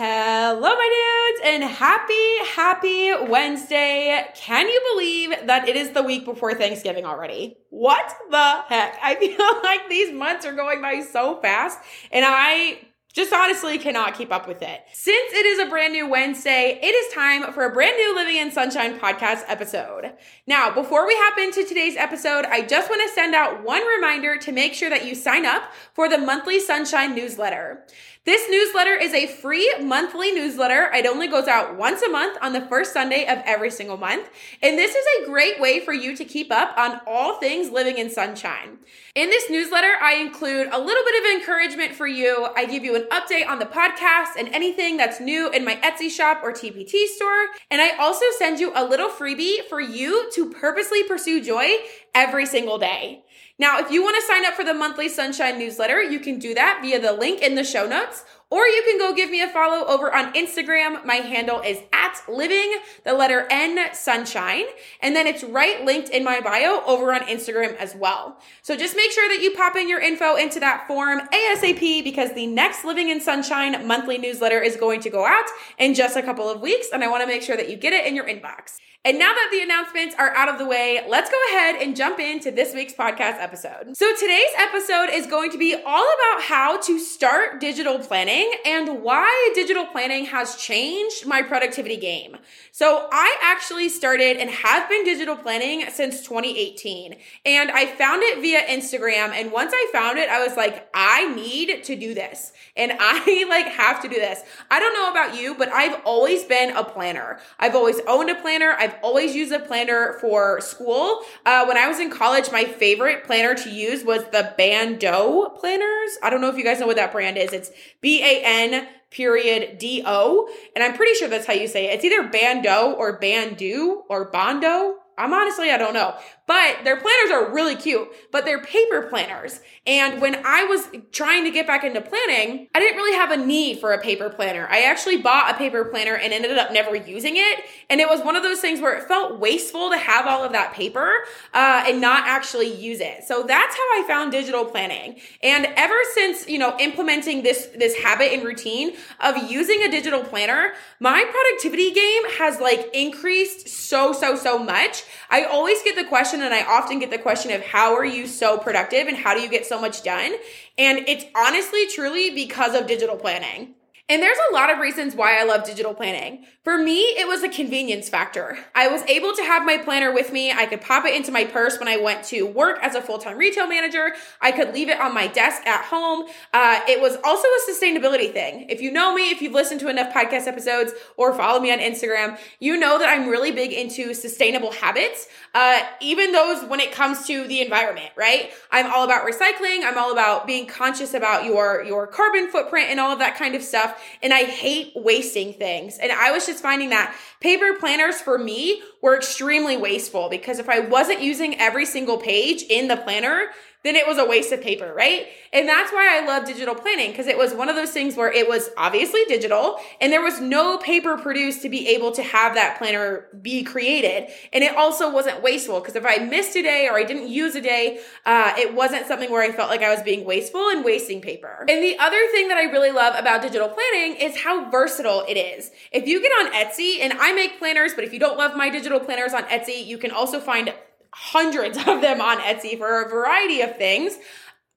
Hello, my dudes, and happy, happy Wednesday. Can you believe that it is the week before Thanksgiving already? What the heck? I feel like these months are going by so fast, and I just honestly cannot keep up with it. Since it is a brand new Wednesday, it is time for a brand new Living in Sunshine podcast episode. Now, before we hop into today's episode, I just want to send out one reminder to make sure that you sign up for the monthly Sunshine newsletter. This newsletter is a free monthly newsletter. It only goes out once a month on the first Sunday of every single month. And this is a great way for you to keep up on all things living in sunshine. In this newsletter, I include a little bit of encouragement for you. I give you an update on the podcast and anything that's new in my Etsy shop or TPT store. And I also send you a little freebie for you to purposely pursue joy every single day. Now, if you want to sign up for the monthly Sunshine newsletter, you can do that via the link in the show notes, or you can go give me a follow over on Instagram. My handle is at living the letter N sunshine. And then it's right linked in my bio over on Instagram as well. So just make sure that you pop in your info into that form ASAP because the next Living in Sunshine monthly newsletter is going to go out in just a couple of weeks. And I want to make sure that you get it in your inbox. And now that the announcements are out of the way, let's go ahead and jump into this week's podcast episode. So today's episode is going to be all about how to start digital planning and why digital planning has changed my productivity game. So I actually started and have been digital planning since 2018 and I found it via Instagram. And once I found it, I was like, I need to do this and I like have to do this. I don't know about you, but I've always been a planner. I've always owned a planner. I've always used a planner for school. Uh, when I was in college, my favorite planner to use was the Bando planners. I don't know if you guys know what that brand is. It's B A N period D O. And I'm pretty sure that's how you say it. It's either Bando or Bandu or Bondo. I'm honestly, I don't know. But their planners are really cute, but they're paper planners. And when I was trying to get back into planning, I didn't really have a need for a paper planner. I actually bought a paper planner and ended up never using it. And it was one of those things where it felt wasteful to have all of that paper uh, and not actually use it. So that's how I found digital planning. And ever since, you know, implementing this, this habit and routine of using a digital planner, my productivity game has like increased so, so, so much. I always get the question, question and I often get the question of how are you so productive and how do you get so much done? And it's honestly truly because of digital planning. And there's a lot of reasons why I love digital planning. For me, it was a convenience factor. I was able to have my planner with me. I could pop it into my purse when I went to work as a full time retail manager. I could leave it on my desk at home. Uh, it was also a sustainability thing. If you know me, if you've listened to enough podcast episodes or follow me on Instagram, you know that I'm really big into sustainable habits, uh, even those when it comes to the environment, right? I'm all about recycling. I'm all about being conscious about your, your carbon footprint and all of that kind of stuff and I hate wasting things. And I was just finding that paper planners for me were extremely wasteful because if I wasn't using every single page in the planner, then it was a waste of paper, right? And that's why I love digital planning because it was one of those things where it was obviously digital and there was no paper produced to be able to have that planner be created. And it also wasn't wasteful because if I missed a day or I didn't use a day, uh, it wasn't something where I felt like I was being wasteful and wasting paper. And the other thing that I really love about digital planning is how versatile it is. If you get on Etsy, and I make planners, but if you don't love my digital planners on Etsy, you can also find hundreds of them on Etsy for a variety of things.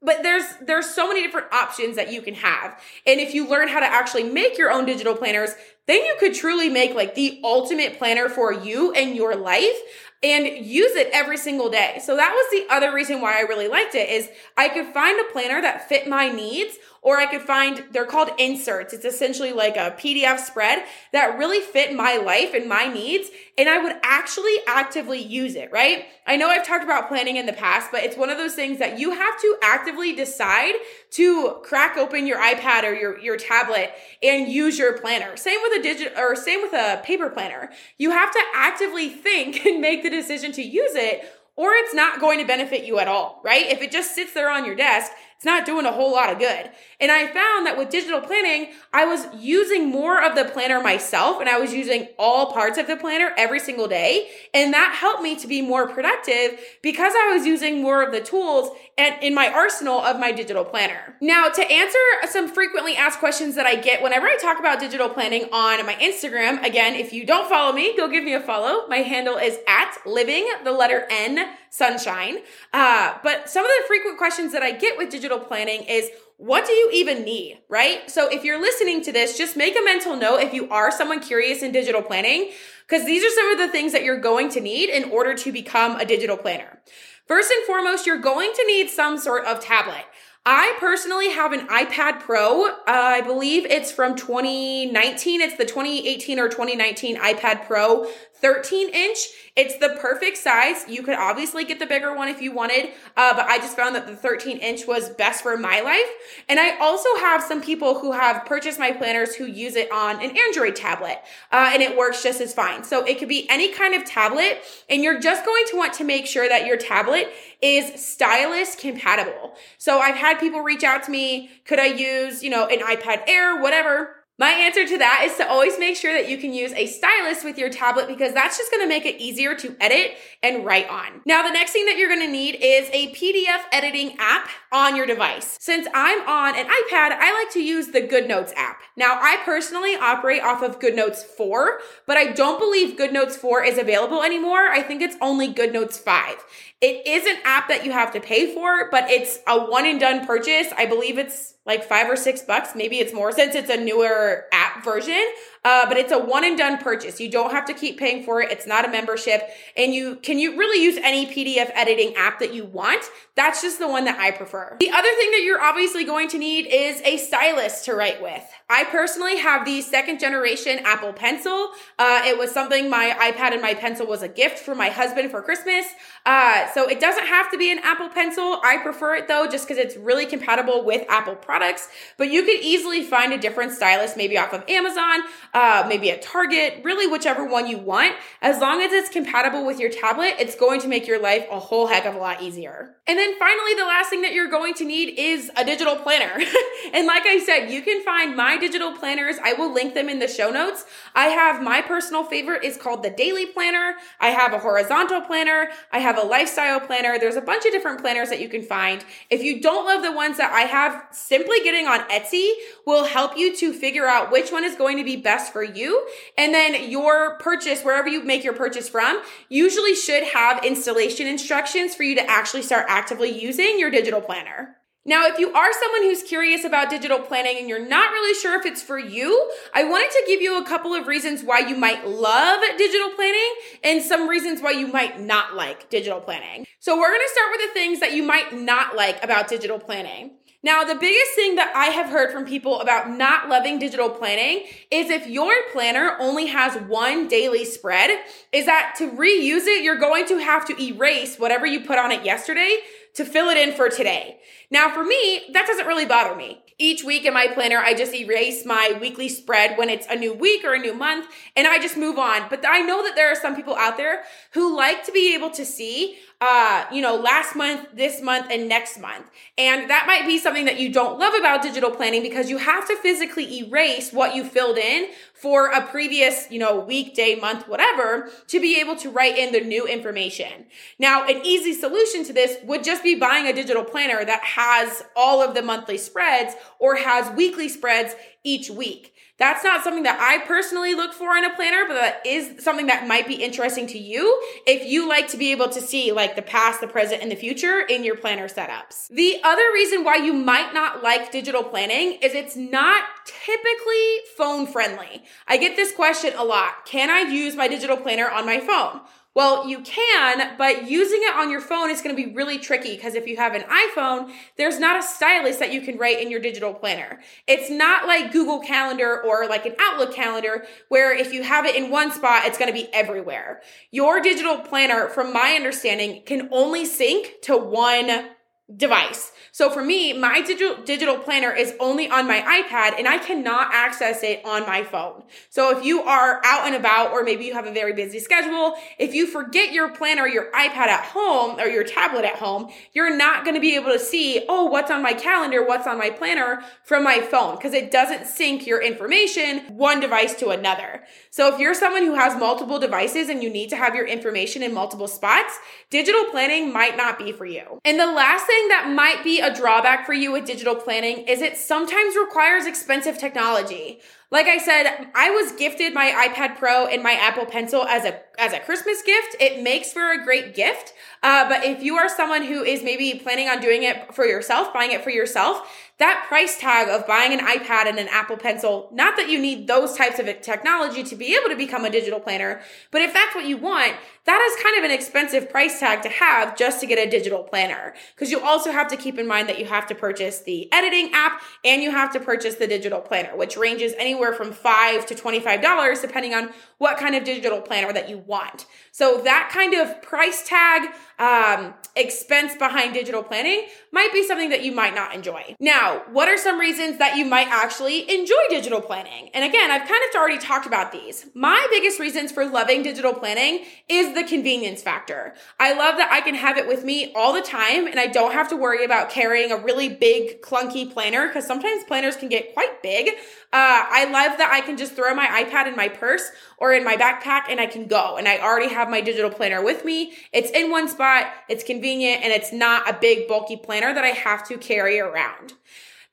But there's there's so many different options that you can have. And if you learn how to actually make your own digital planners then you could truly make like the ultimate planner for you and your life and use it every single day. So that was the other reason why I really liked it is I could find a planner that fit my needs or I could find, they're called inserts. It's essentially like a PDF spread that really fit my life and my needs. And I would actually actively use it, right? I know I've talked about planning in the past, but it's one of those things that you have to actively decide to crack open your iPad or your, your tablet and use your planner. Same with a digital or same with a paper planner. You have to actively think and make the decision to use it or it's not going to benefit you at all, right? If it just sits there on your desk, it's not doing a whole lot of good. And I found that with digital planning, I was using more of the planner myself and I was using all parts of the planner every single day. And that helped me to be more productive because I was using more of the tools and in my arsenal of my digital planner. Now, to answer some frequently asked questions that I get whenever I talk about digital planning on my Instagram, again, if you don't follow me, go give me a follow. My handle is at living the letter N sunshine. Uh, but some of the frequent questions that I get with digital planning is, what do you even need, right? So if you're listening to this, just make a mental note if you are someone curious in digital planning, because these are some of the things that you're going to need in order to become a digital planner. First and foremost, you're going to need some sort of tablet. I personally have an iPad Pro. Uh, I believe it's from 2019. It's the 2018 or 2019 iPad Pro 13 inch. It's the perfect size. You could obviously get the bigger one if you wanted, uh, but I just found that the 13 inch was best for my life. And I also have some people who have purchased my planners who use it on an Android tablet, uh, and it works just as fine. So it could be any kind of tablet, and you're just going to want to make sure that your tablet is stylus compatible. So I've had people reach out to me, could I use, you know, an iPad Air, whatever. My answer to that is to always make sure that you can use a stylus with your tablet because that's just gonna make it easier to edit and write on. Now, the next thing that you're gonna need is a PDF editing app on your device. Since I'm on an iPad, I like to use the GoodNotes app. Now, I personally operate off of GoodNotes 4, but I don't believe GoodNotes 4 is available anymore. I think it's only GoodNotes 5. It is an app that you have to pay for, but it's a one and done purchase. I believe it's like five or six bucks. Maybe it's more since it's a newer app version. Uh, but it's a one and done purchase. You don't have to keep paying for it. It's not a membership and you can you really use any PDF editing app that you want. That's just the one that I prefer. The other thing that you're obviously going to need is a stylus to write with. I personally have the second generation Apple Pencil. Uh, it was something my iPad and my pencil was a gift for my husband for Christmas. Uh, so it doesn't have to be an Apple Pencil. I prefer it though, just because it's really compatible with Apple products. But you could easily find a different stylus, maybe off of Amazon uh, maybe at Target, really whichever one you want. As long as it's compatible with your tablet, it's going to make your life a whole heck of a lot easier. And then finally, the last thing that you're going to need is a digital planner. and like I said, you can find my digital planners. I will link them in the show notes. I have my personal favorite is called the Daily Planner. I have a horizontal planner. I have a lifestyle planner. There's a bunch of different planners that you can find. If you don't love the ones that I have, simply getting on Etsy will help you to figure out which one is going to be best for you. And then your purchase, wherever you make your purchase from, usually should have installation instructions for you to actually start actively using your digital planner. Now, if you are someone who's curious about digital planning and you're not really sure if it's for you, I wanted to give you a couple of reasons why you might love digital planning and some reasons why you might not like digital planning. So we're going to start with the things that you might not like about digital planning. Now, the biggest thing that I have heard from people about not loving digital planning is if your planner only has one daily spread, is that to reuse it, you're going to have to erase whatever you put on it yesterday to fill it in for today. Now, for me, that doesn't really bother me. Each week in my planner, I just erase my weekly spread when it's a new week or a new month, and I just move on. But I know that there are some people out there who like to be able to see uh, you know, last month, this month, and next month. And that might be something that you don't love about digital planning because you have to physically erase what you filled in for a previous, you know, week, day, month, whatever, to be able to write in the new information. Now, an easy solution to this would just be buying a digital planner that has all of the monthly spreads or has weekly spreads each week. That's not something that I personally look for in a planner, but that is something that might be interesting to you if you like to be able to see like the past, the present, and the future in your planner setups. The other reason why you might not like digital planning is it's not typically phone friendly. I get this question a lot. Can I use my digital planner on my phone? Well, you can, but using it on your phone is going to be really tricky because if you have an iPhone, there's not a stylus that you can write in your digital planner. It's not like Google Calendar or like an Outlook calendar where if you have it in one spot, it's going to be everywhere. Your digital planner, from my understanding, can only sync to one device. So for me, my digital digital planner is only on my iPad and I cannot access it on my phone. So if you are out and about or maybe you have a very busy schedule, if you forget your planner, your iPad at home or your tablet at home, you're not going to be able to see, oh, what's on my calendar, what's on my planner from my phone because it doesn't sync your information one device to another. So if you're someone who has multiple devices and you need to have your information in multiple spots, digital planning might not be for you. And the last thing that might be a drawback for you with digital planning is it sometimes requires expensive technology. Like I said, I was gifted my iPad Pro and my Apple Pencil as a as a Christmas gift. It makes for a great gift. Uh, but if you are someone who is maybe planning on doing it for yourself, buying it for yourself, that price tag of buying an iPad and an Apple Pencil, not that you need those types of technology to be able to become a digital planner, but if that's what you want, that is kind of an expensive price tag to have just to get a digital planner. Because you also have to keep in mind that you have to purchase the editing app and you have to purchase the digital planner, which ranges anywhere from five to $25 depending on what kind of digital planner that you want. So that kind of price tag, um, expense behind digital planning might be something that you might not enjoy. Now, what are some reasons that you might actually enjoy digital planning? And again, I've kind of already talked about these. My biggest reasons for loving digital planning is the convenience factor. I love that I can have it with me all the time and I don't have to worry about carrying a really big, clunky planner because sometimes planners can get quite big. Uh, I love that I can just throw my iPad in my purse or in my backpack and I can go. And I already have my digital planner with me. It's in one spot, it's convenient, and it's not a big, bulky planner that I have to carry around.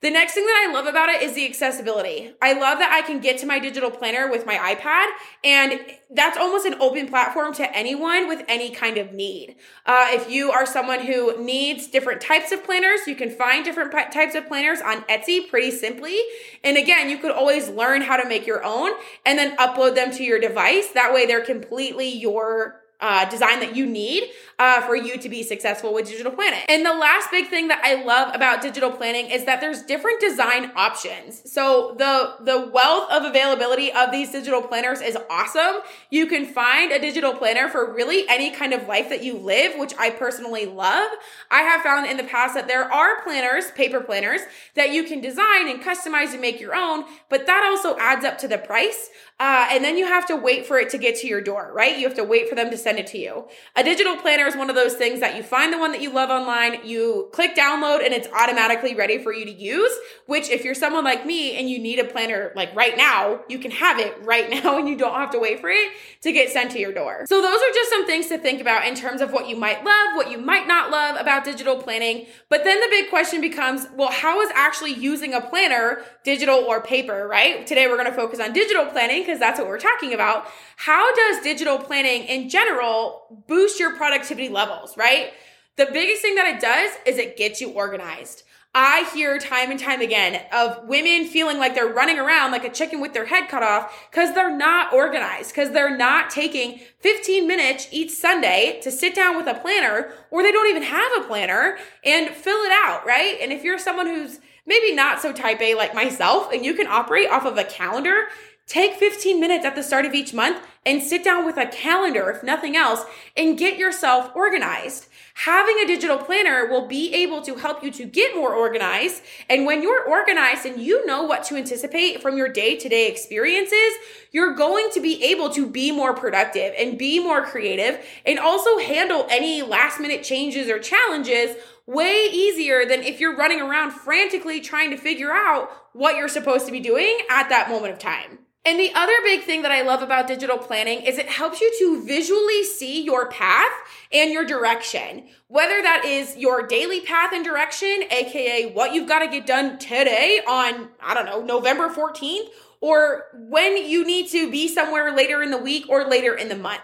The next thing that I love about it is the accessibility. I love that I can get to my digital planner with my iPad, and that's almost an open platform to anyone with any kind of need. Uh, if you are someone who needs different types of planners, you can find different p- types of planners on Etsy pretty simply. And again, you could always learn how to make your own and then upload them to your device. That way, they're completely your uh, design that you need uh, for you to be successful with digital planning. And the last big thing that I love about digital planning is that there's different design options. So the the wealth of availability of these digital planners is awesome. You can find a digital planner for really any kind of life that you live, which I personally love. I have found in the past that there are planners, paper planners, that you can design and customize and make your own, but that also adds up to the price. Uh, and then you have to wait for it to get to your door, right? You have to wait for them to send it to you. A digital planner is one of those things that you find the one that you love online, you click download, and it's automatically ready for you to use. Which, if you're someone like me and you need a planner like right now, you can have it right now and you don't have to wait for it to get sent to your door. So, those are just some things to think about in terms of what you might love, what you might not love about digital planning. But then the big question becomes well, how is actually using a planner, digital or paper, right? Today we're going to focus on digital planning because that's what we're talking about. How does digital planning in general boost your productivity levels, right? The biggest thing that it does is it gets you organized. I hear time and time again of women feeling like they're running around like a chicken with their head cut off because they're not organized, because they're not taking 15 minutes each Sunday to sit down with a planner, or they don't even have a planner and fill it out, right? And if you're someone who's maybe not so type A like myself and you can operate off of a calendar, Take 15 minutes at the start of each month and sit down with a calendar, if nothing else, and get yourself organized. Having a digital planner will be able to help you to get more organized. And when you're organized and you know what to anticipate from your day to day experiences, you're going to be able to be more productive and be more creative and also handle any last minute changes or challenges way easier than if you're running around frantically trying to figure out what you're supposed to be doing at that moment of time. And the other big thing that I love about digital planning is it helps you to visually see your path and your direction. Whether that is your daily path and direction, aka what you've got to get done today on, I don't know, November 14th, or when you need to be somewhere later in the week or later in the month.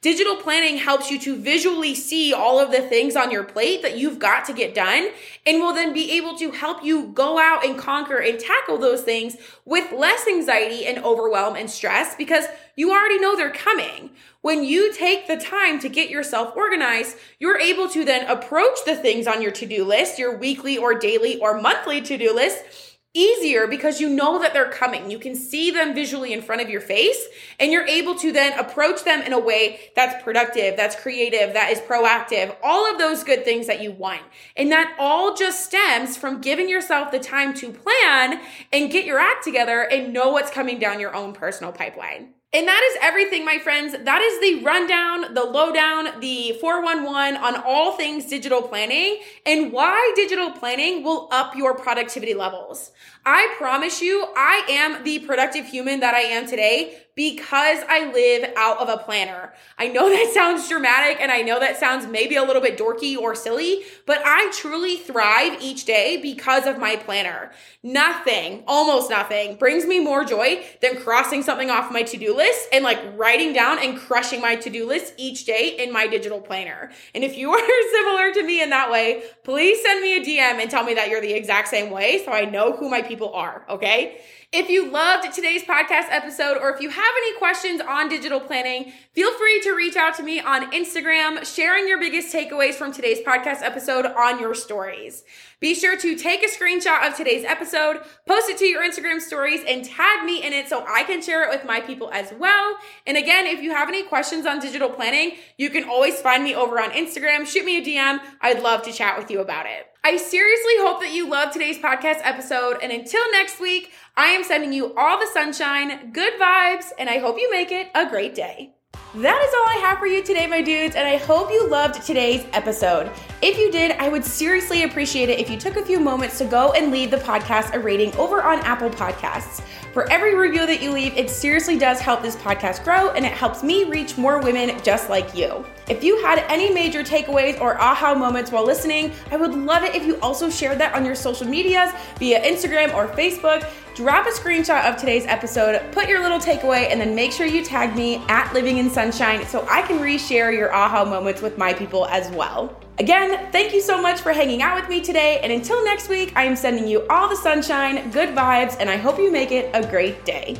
Digital planning helps you to visually see all of the things on your plate that you've got to get done and will then be able to help you go out and conquer and tackle those things with less anxiety and overwhelm and stress because you already know they're coming. When you take the time to get yourself organized, you're able to then approach the things on your to do list, your weekly or daily or monthly to do list easier because you know that they're coming. You can see them visually in front of your face and you're able to then approach them in a way that's productive, that's creative, that is proactive, all of those good things that you want. And that all just stems from giving yourself the time to plan and get your act together and know what's coming down your own personal pipeline. And that is everything, my friends. That is the rundown, the lowdown, the 411 on all things digital planning and why digital planning will up your productivity levels. I promise you, I am the productive human that I am today because I live out of a planner. I know that sounds dramatic and I know that sounds maybe a little bit dorky or silly, but I truly thrive each day because of my planner. Nothing, almost nothing, brings me more joy than crossing something off my to do list and like writing down and crushing my to do list each day in my digital planner. And if you are similar to me in that way, please send me a DM and tell me that you're the exact same way so I know who my people are, okay? If you loved today's podcast episode, or if you have any questions on digital planning, feel free to reach out to me on Instagram, sharing your biggest takeaways from today's podcast episode on your stories. Be sure to take a screenshot of today's episode, post it to your Instagram stories, and tag me in it so I can share it with my people as well. And again, if you have any questions on digital planning, you can always find me over on Instagram. Shoot me a DM. I'd love to chat with you about it. I seriously hope that you love today's podcast episode. And until next week, I am sending you all the sunshine, good vibes, and I hope you make it a great day. That is all I have for you today, my dudes, and I hope you loved today's episode. If you did, I would seriously appreciate it if you took a few moments to go and leave the podcast a rating over on Apple Podcasts. For every review that you leave, it seriously does help this podcast grow and it helps me reach more women just like you. If you had any major takeaways or aha moments while listening, I would love it if you also shared that on your social medias via Instagram or Facebook. Drop a screenshot of today's episode, put your little takeaway, and then make sure you tag me at Living in Sunshine so I can reshare your aha moments with my people as well. Again, thank you so much for hanging out with me today. And until next week, I am sending you all the sunshine, good vibes, and I hope you make it a great day.